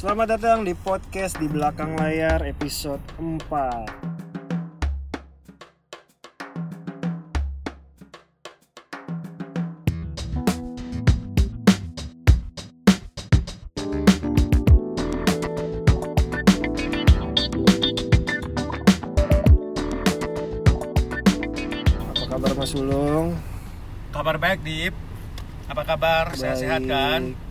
Selamat datang di podcast di belakang layar episode 4 Apa kabar Mas Sulung? Kabar baik, Dip. Apa kabar? Sehat-sehat kan?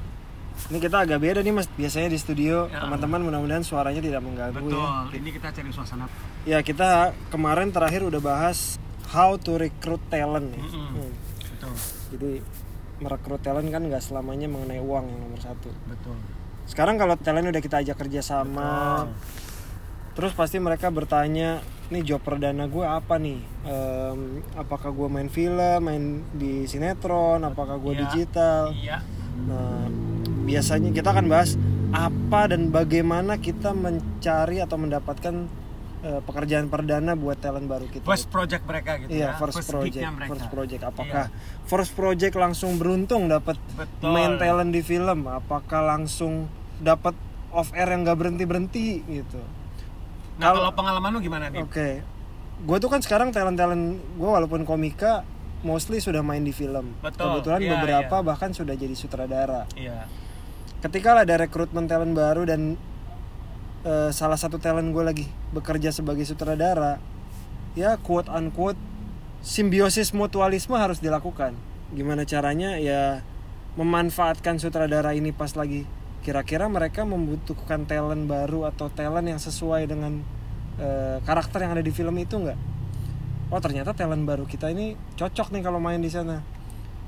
Ini kita agak beda nih Mas. Biasanya di studio Ya. teman-teman mudah-mudahan suaranya tidak mengganggu Betul. ya. Ini kita cari suasana. Ya kita kemarin terakhir udah bahas how to recruit talent ya. Mm-mm. Hmm. Betul. Jadi merekrut talent kan nggak selamanya mengenai uang yang nomor satu. Betul. Sekarang kalau talent udah kita ajak kerja sama, terus pasti mereka bertanya, nih job perdana gue apa nih? Em, apakah gue main film, main di sinetron, apakah gue Iya. digital? Iya. Nah, biasanya kita akan bahas apa dan bagaimana kita mencari atau mendapatkan eh, pekerjaan perdana buat talent baru kita. First project mereka gitu Iya, ya. first, project, gignya mereka. first project. Apakah first project langsung beruntung dapat main talent di film? Apakah langsung dapat off air yang gak berhenti berhenti gitu? Nah, Kalau- pengalaman lu gimana, Dip? Oke, gue tuh kan sekarang talent talent gue walaupun komika mostly sudah main di film. Betul, Kebetulan iya, beberapa iya. bahkan sudah jadi sutradara. Iya. Ketika ada rekrutmen talent baru dan eh, salah satu talent gue lagi bekerja sebagai sutradara ya quote unquote simbiosis mutualisme harus dilakukan. Gimana caranya ya memanfaatkan sutradara ini pas lagi kira-kira mereka membutuhkan talent baru atau talent yang sesuai dengan eh, karakter yang ada di film itu nggak? Oh ternyata talent baru kita ini cocok nih kalau main di sana.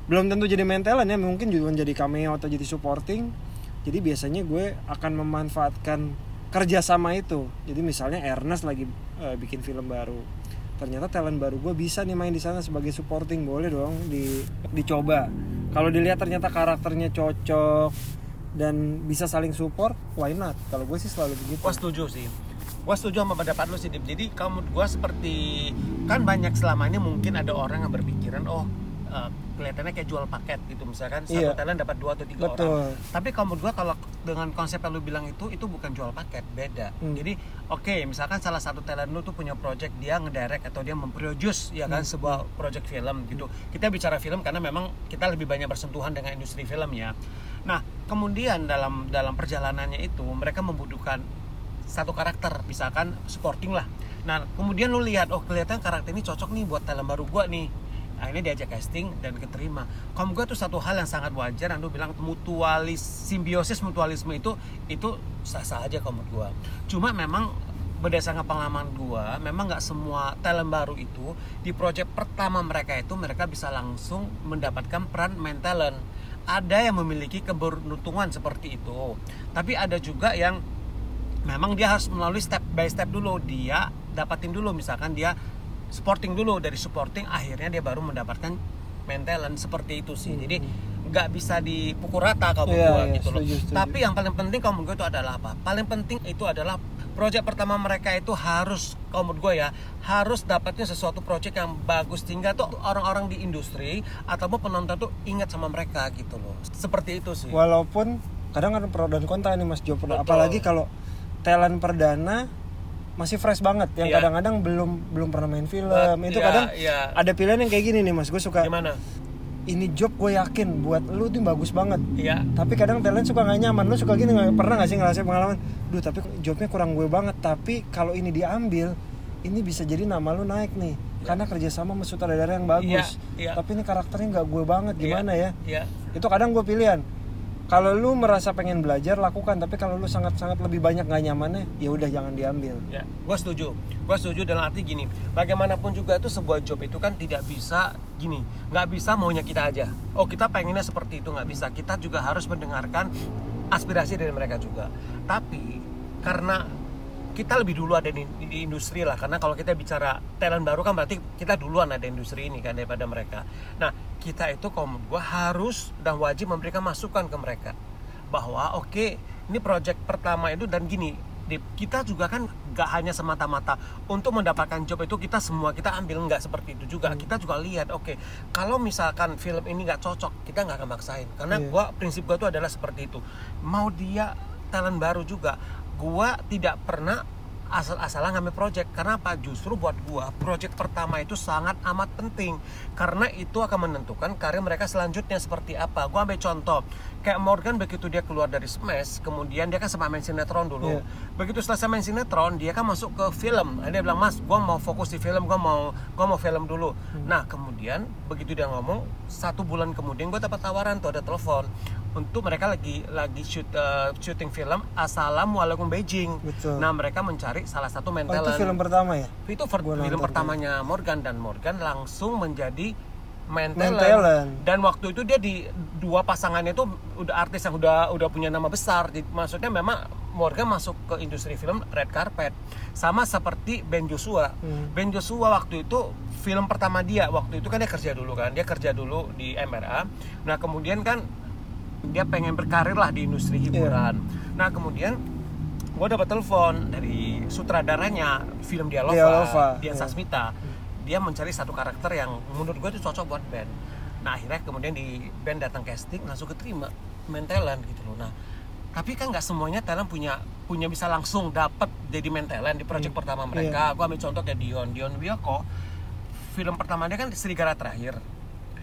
Belum tentu jadi main talent ya mungkin juga jadi cameo atau jadi supporting jadi biasanya gue akan memanfaatkan kerjasama itu. Jadi misalnya Ernest lagi eh, bikin film baru. Ternyata talent baru gue bisa nih main di sana sebagai supporting. Boleh dong di dicoba. Kalau dilihat ternyata karakternya cocok dan bisa saling support why not? Kalau gue sih selalu begitu. Gua setuju sih. Gua setuju sama pendapat lu sih. Jadi kamu gua seperti kan banyak selama ini mungkin ada orang yang berpikiran, oh eh, kelihatannya kayak jual paket gitu misalkan satu Iya. talent dapat dua atau tiga Betul. orang. Tapi kamu gua kalau dengan konsep yang lu bilang itu itu bukan jual paket, beda. Hmm. Jadi oke, misalkan salah satu talent lu tuh punya project dia ngedirect atau dia memproduce ya kan sebuah project film gitu. Kita bicara film karena memang kita lebih banyak bersentuhan dengan industri film ya. Nah, kemudian dalam dalam perjalanannya itu mereka membutuhkan satu karakter, misalkan supporting lah. Nah, kemudian lu lihat, oh kelihatan karakter ini cocok nih buat talent baru gua nih. Akhirnya diajak casting dan keterima. Kamu gua tuh satu hal yang sangat wajar, lu bilang mutualis, simbiosis mutualisme itu itu sah-sah aja kamu gua. Cuma memang berdasarkan pengalaman gua, memang nggak semua talent baru itu di project pertama mereka itu mereka bisa langsung mendapatkan peran main talent. Ada yang memiliki keberuntungan seperti itu, tapi ada juga yang memang dia harus melalui step by step dulu dia dapatin dulu misalkan dia supporting dulu. Dari supporting akhirnya dia baru mendapatkan main talent seperti itu sih. Jadi nggak bisa dipukul rata kalau Hmm. Iya, gua iya, gitu loh. setuju, tapi yang paling penting kalau menurut gue itu adalah apa? Paling penting itu adalah project pertama mereka itu harus kalau menurut gue ya harus dapatnya sesuatu project yang bagus. Sehingga tuh orang-orang di industri ataupun penonton tuh ingat sama mereka gitu loh. Seperti itu sih. Walaupun kadang ada pro dan kontra nih Mas Jo apalagi kalau talent perdana masih fresh banget yang Iya. kadang-kadang belum belum pernah main film. But, itu iya, kadang iya. ada pilihan yang kayak gini nih Mas. Gue suka gimana? Ini job gue yakin buat lu tuh bagus banget. Iya. Tapi kadang talent suka nggak nyaman. Lu suka gini pernah nggak sih ngerasain pengalaman? Duh tapi jobnya kurang gue banget. Tapi kalau ini diambil ini bisa jadi nama lu naik nih. Karena kerjasama sama sutradara yang bagus. Iya, iya. tapi ini karakternya nggak gue banget. Gimana ya? Iya. Itu kadang gue pilihan kalau lu merasa pengen belajar lakukan tapi kalau lu sangat sangat lebih banyak nggak nyamannya ya udah jangan diambil Ya, gue setuju. Gue setuju dalam arti gini, bagaimanapun juga itu sebuah job itu kan tidak bisa gini, nggak bisa maunya kita aja. Oh kita pengennya seperti itu nggak bisa. Kita juga harus mendengarkan aspirasi dari mereka juga. Tapi karena kita lebih dulu ada di, di industri lah, karena kalau kita bicara talent baru kan berarti kita duluan ada industri ini kan daripada mereka. Nah kita itu kalau menurut gue harus dan wajib memberikan masukan ke mereka. Bahwa oke ini project pertama itu dan gini Dip, kita juga kan gak hanya semata-mata untuk mendapatkan job itu kita semua kita ambil nggak seperti itu juga. Kita juga lihat oke kalau misalkan film ini nggak cocok kita nggak akan maksain. Karena Iya. gua prinsip gua tuh adalah seperti itu. Mau dia talent baru juga gua tidak pernah asal-asalan ngambil project. Karena apa? Justru buat gua project pertama itu sangat amat penting. Karena itu akan menentukan karir mereka selanjutnya seperti apa. Gua ambil contoh kayak Morgan begitu dia keluar dari Smash kemudian dia kan sempat main sinetron dulu. Iya. begitu selesai main sinetron dia kan masuk ke film. Dia bilang mas gua mau fokus di film gua mau gua mau film dulu. Nah kemudian begitu dia ngomong satu bulan kemudian gua dapat tawaran tuh ada telepon untuk mereka lagi lagi shoot eh, syuting film Assalamualaikum Beijing Betul. nah mereka mencari salah satu main Oh, itu talent. film pertama ya? Itu ver- film nonton pertamanya Morgan dan Morgan langsung menjadi main Main talent. talent. Dan waktu itu dia di dua pasangannya itu udah artis yang udah udah punya nama besar. Jadi, maksudnya memang Morgan masuk ke industri film red carpet. Sama seperti Ben Joshua. Hmm. Ben Joshua waktu itu film pertama dia waktu itu kan dia kerja dulu kan. Dia kerja dulu di MRA. Nah, kemudian kan dia pengen berkarir lah di industri hiburan. Nah, kemudian gue dapat telepon dari sutradaranya film Dialova, Dialova, Dian iya. Sasmita. Dia mencari satu karakter yang menurut gue itu cocok buat band. Nah akhirnya kemudian di band datang casting langsung keterima main talent gitu loh. Nah tapi kan nggak semuanya talent punya punya bisa langsung dapat jadi main talent di project Hmm, pertama iya. mereka. Gue ambil contoh kayak Dion, Dion Wiyoko. Film pertama dia kan Serigala Terakhir.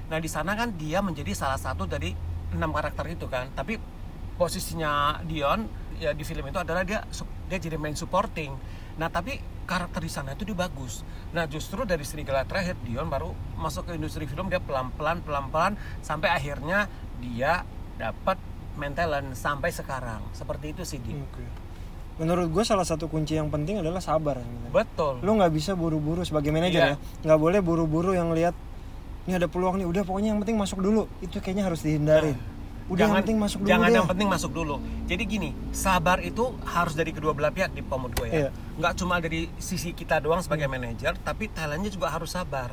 Nah di sana kan dia menjadi salah satu dari enam karakter itu kan. Tapi posisinya Dion ya di film itu adalah dia dia jadi main supporting. Nah tapi karakter di sana itu dia bagus. Nah justru dari Serigala terakhir Dion baru masuk ke industri film dia pelan pelan pelan pelan sampai akhirnya dia dapat main talent sampai sekarang. Seperti itu sih Di. Oke. Menurut gue salah satu kunci yang penting adalah sabar. sebenarnya. Betul. Lu nggak bisa buru-buru sebagai manajer ya. Nggak boleh buru-buru yang lihat ini ada peluang nih. Udah pokoknya yang penting masuk dulu. Itu kayaknya harus dihindarin. Udah yang penting masuk dulu jangan deh. yang penting masuk dulu. Jadi gini, sabar itu harus dari kedua belah pihak di pomod gue ya. Iya. Nggak cuma dari sisi kita doang sebagai manajer, tapi talentnya juga harus sabar.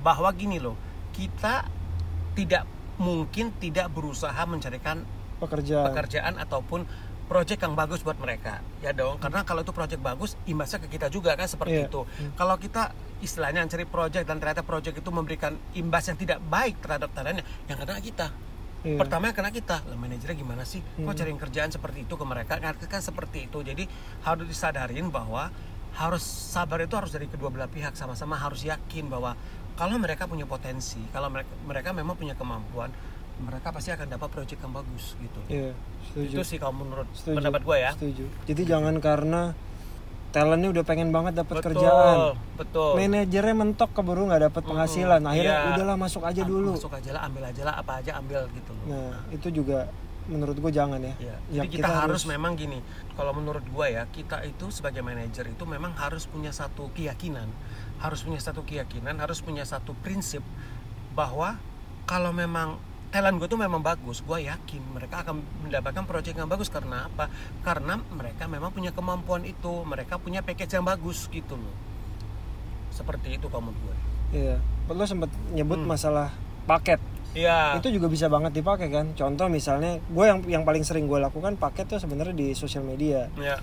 Bahwa gini loh, kita tidak mungkin tidak berusaha mencarikan Pekerjaan. pekerjaan ataupun project yang bagus buat mereka. Ya dong karena kalau itu project bagus imbasnya ke kita juga kan seperti Iya. itu. Kalau kita istilahnya cari project dan ternyata project itu memberikan imbas yang tidak baik terhadap talentnya yang kena kita. Iya. pertama yang kena kita lah manajernya gimana sih? Kok Hmm. cari kerjaan seperti itu ke mereka? Kan, kan seperti itu. Jadi harus disadarin bahwa harus sabar itu harus dari kedua belah pihak sama-sama harus yakin bahwa kalau mereka punya potensi kalau mereka mereka memang punya kemampuan mereka pasti akan dapat project yang bagus gitu Iya, setuju. itu sih kalau menurut Setuju. pendapat gue ya Setuju. Jadi jangan karena talentnya udah pengen banget dapat kerjaan. betul Manajernya mentok keburu nggak dapat penghasilan. Akhirnya Iya. udahlah masuk aja dulu. masuk aja lah ambil aja lah apa aja ambil gitu loh Nah, itu juga menurut gue jangan ya. Iya. Ya, Jadi kita, harus memang gini. Kalau menurut gua ya, kita itu sebagai manajer itu memang harus punya satu keyakinan, harus punya satu keyakinan, harus punya satu prinsip bahwa kalau memang talent gue tuh memang bagus, gua yakin mereka akan mendapatkan project yang bagus karena apa? Karena mereka memang punya kemampuan itu, mereka punya package yang bagus gitu loh. Seperti itu menurut gue. Iya. Lo sempat nyebut Hmm. masalah paket. Iya. Itu juga bisa banget dipakai kan. Contoh misalnya, gue yang yang paling sering gue lakukan paket tuh sebenarnya di sosial media. Ya.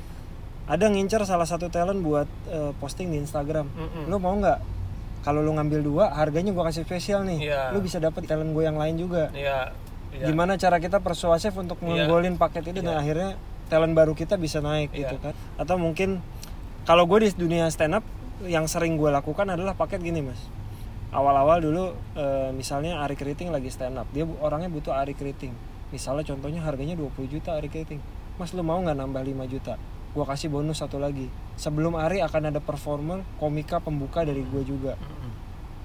Ada ngincer salah satu talent buat eh, posting di Instagram. Mm-mm. Lo mau nggak? Kalau lo ngambil dua, harganya gue kasih spesial nih. Iya. Lo bisa dapet talent gue yang lain juga. Iya. Iya. Gimana cara kita persuasif untuk Iya. ngenggolin paket itu dan Iya. akhirnya talent baru kita bisa naik Iya. gitu kan? Atau mungkin kalau gue di dunia stand up yang sering gue lakukan adalah paket gini mas. Awal-awal dulu eh, misalnya Ari Keriting lagi stand up, dia orangnya butuh Ari Keriting. Misalnya contohnya harganya 20 juta Ari Keriting. Mas lu mau nggak nambah 5 juta? Gua kasih bonus satu lagi. Sebelum Ari akan ada performer komika pembuka dari gue juga.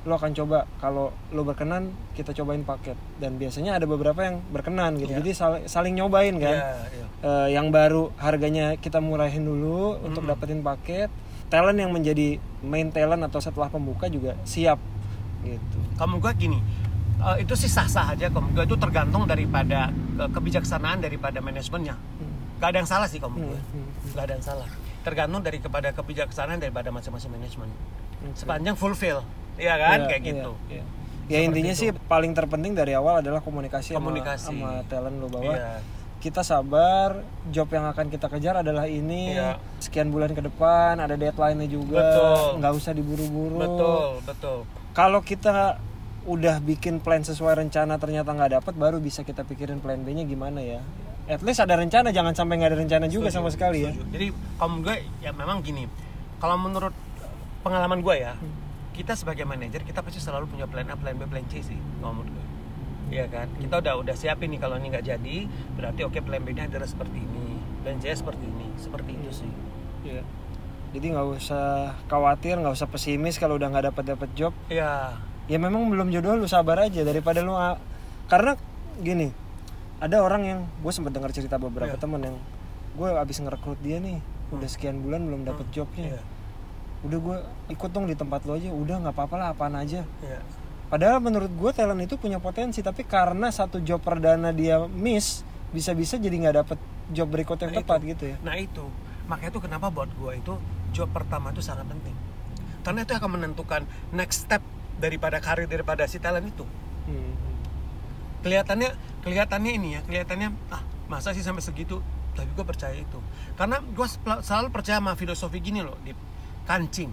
Lo akan coba. Kalau lo berkenan kita cobain paket. Dan biasanya ada beberapa yang berkenan gitu. Iya. jadi sal- saling nyobain kan? Iya, iya. Eh, yang baru harganya kita murahin dulu untuk Mm-mm. dapetin paket. Talent yang menjadi main talent atau setelah pembuka juga siap gitu. Kamu gue gini eh, itu sih sah-sah aja kamu gue itu tergantung daripada ke- kebijaksanaan daripada manajemennya. Hmm. gak ada yang salah sih kamu Hmm, hmm, gak ada yang salah. Tergantung dari kepada kebijaksanaan daripada masing-masing manajemen. Oke. sepanjang fulfill iya kan Iya, kayak iya, gitu iya. ya Seperti intinya itu. sih paling terpenting dari awal adalah komunikasi, sama- Komunikasi. sama, talent lo bahwa kita sabar job yang akan kita kejar adalah ini sekian bulan ke depan ada deadline-nya juga Betul. nggak usah diburu-buru betul betul kalau kita udah bikin plan sesuai rencana ternyata nggak dapet baru bisa kita pikirin plan B nya gimana ya at least ada rencana jangan sampai nggak ada rencana juga Setuju, sama sekali ya setuju. Jadi kalau gue ya memang gini. Kalau menurut pengalaman gue ya, Hmm. Kita sebagai manajer kita pasti selalu punya plan A, plan B, plan C sih. Menurut gue. Iya kan? Kita udah udah siapin nih kalau ini nggak jadi, berarti oke plan B-nya adalah seperti ini, plan C seperti ini, seperti itu sih. Iya. jadi nggak usah khawatir nggak usah pesimis kalau udah nggak dapat dapat job Iya. ya memang belum jodoh lu sabar aja daripada lu karena gini ada orang yang gue sempat dengar cerita beberapa Iya. teman yang gue abis ngerekrut dia nih udah sekian bulan belum dapet jobnya Iya. Udah gue ikut dong di tempat lo aja udah nggak apa-apa lah apaan aja Iya. padahal menurut gue talent itu punya potensi tapi karena satu job perdana dia miss bisa-bisa jadi nggak dapet job berikut yang Nah, tepat itu. gitu ya Nah itu, makanya itu kenapa buat gue itu job pertama itu sangat penting. Karena itu akan menentukan next step daripada karir daripada si talent itu. Hmm. Kelihatannya, kelihatannya ini ya, kelihatannya ah masa sih sampai segitu. Tapi gue percaya itu. Karena gue selalu percaya sama filosofi gini loh, di kancing.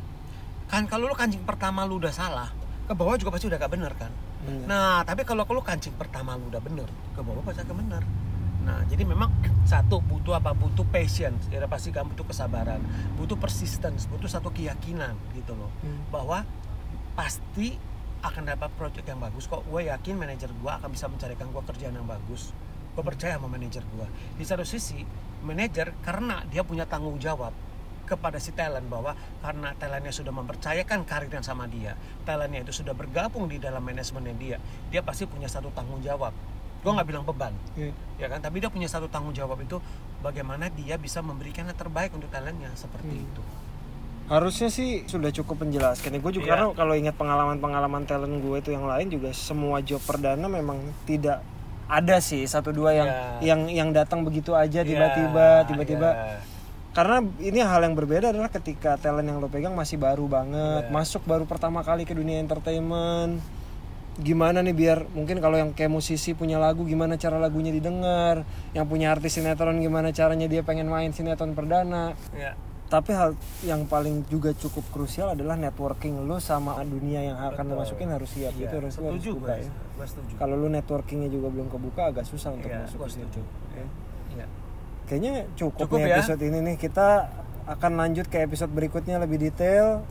Kan kalau lu kancing pertama lu udah salah, ke bawah juga pasti udah gak bener kan. Bener. Nah, tapi kalau lu kancing pertama lu udah bener, ke bawah pasti akan bener. Nah, jadi memang satu butuh apa? Butuh patience, ya pasti kamu butuh kesabaran, butuh persistence, butuh satu keyakinan gitu loh, Hmm. bahwa pasti akan dapat project yang bagus kok. Gue yakin manajer gue akan bisa mencarikan gue kerjaan yang bagus. Gue percaya sama manajer gue. Di satu sisi, manajer karena dia punya tanggung jawab kepada si talent bahwa karena talentnya sudah mempercayakan karirnya sama dia, talentnya itu sudah bergabung di dalam manajemennya dia, dia pasti punya satu tanggung jawab. Gue nggak bilang beban, Iya. ya kan? Tapi dia punya satu tanggung jawab itu bagaimana dia bisa memberikan yang terbaik untuk talentnya seperti Hmm. itu. Harusnya sih sudah cukup menjelaskan. Ya, gue juga Iya. karena kalau ingat pengalaman-pengalaman talent gue itu yang lain juga semua job perdana memang tidak ada sih satu dua yang Iya. yang yang datang begitu aja Ya, tiba-tiba tiba-tiba. ya. Karena ini hal yang berbeda adalah ketika talent yang lo pegang masih baru banget, Iya. masuk baru pertama kali ke dunia entertainment. Gimana nih biar mungkin kalau yang kayak musisi punya lagu gimana cara lagunya didengar, yang punya artis sinetron gimana caranya dia pengen main sinetron perdana Ya. tapi hal yang paling juga cukup krusial adalah networking lu sama dunia yang akan lu Betul. masukin harus siap Iya, itu harus lu harus setuju buka gue, ya. kalau lu networkingnya juga belum kebuka agak susah untuk Iya, masuk ke situ setuju. ya. Kayaknya cukup, Cukup nih ya. episode ini nih kita akan lanjut ke episode berikutnya lebih detail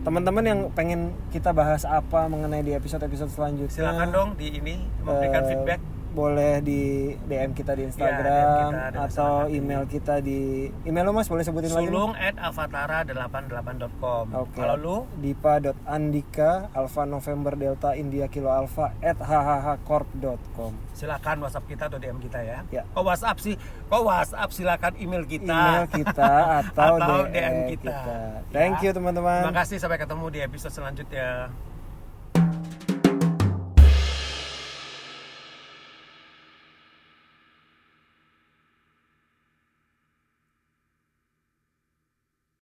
teman-teman yang pengen kita bahas apa mengenai di episode-episode selanjutnya Silakan dong di ini memberikan eh, feedback. Boleh di DM kita di Ya, Instagram DM kita, atau email kita di email lu mas boleh sebutin lagi nih? Sulung at avatara88.com. Oke. Kalau lu Dipa.andika Alfa November Delta India Kilo Alfa at hhhcorp.com silakan WhatsApp kita atau DM kita ya. Ya. Kok WhatsApp sih? Kok WhatsApp silakan email kita. Email kita atau, Atau DM, DM kita. kita. Thank Ya. you teman-teman. Terima kasih sampai ketemu di episode selanjutnya.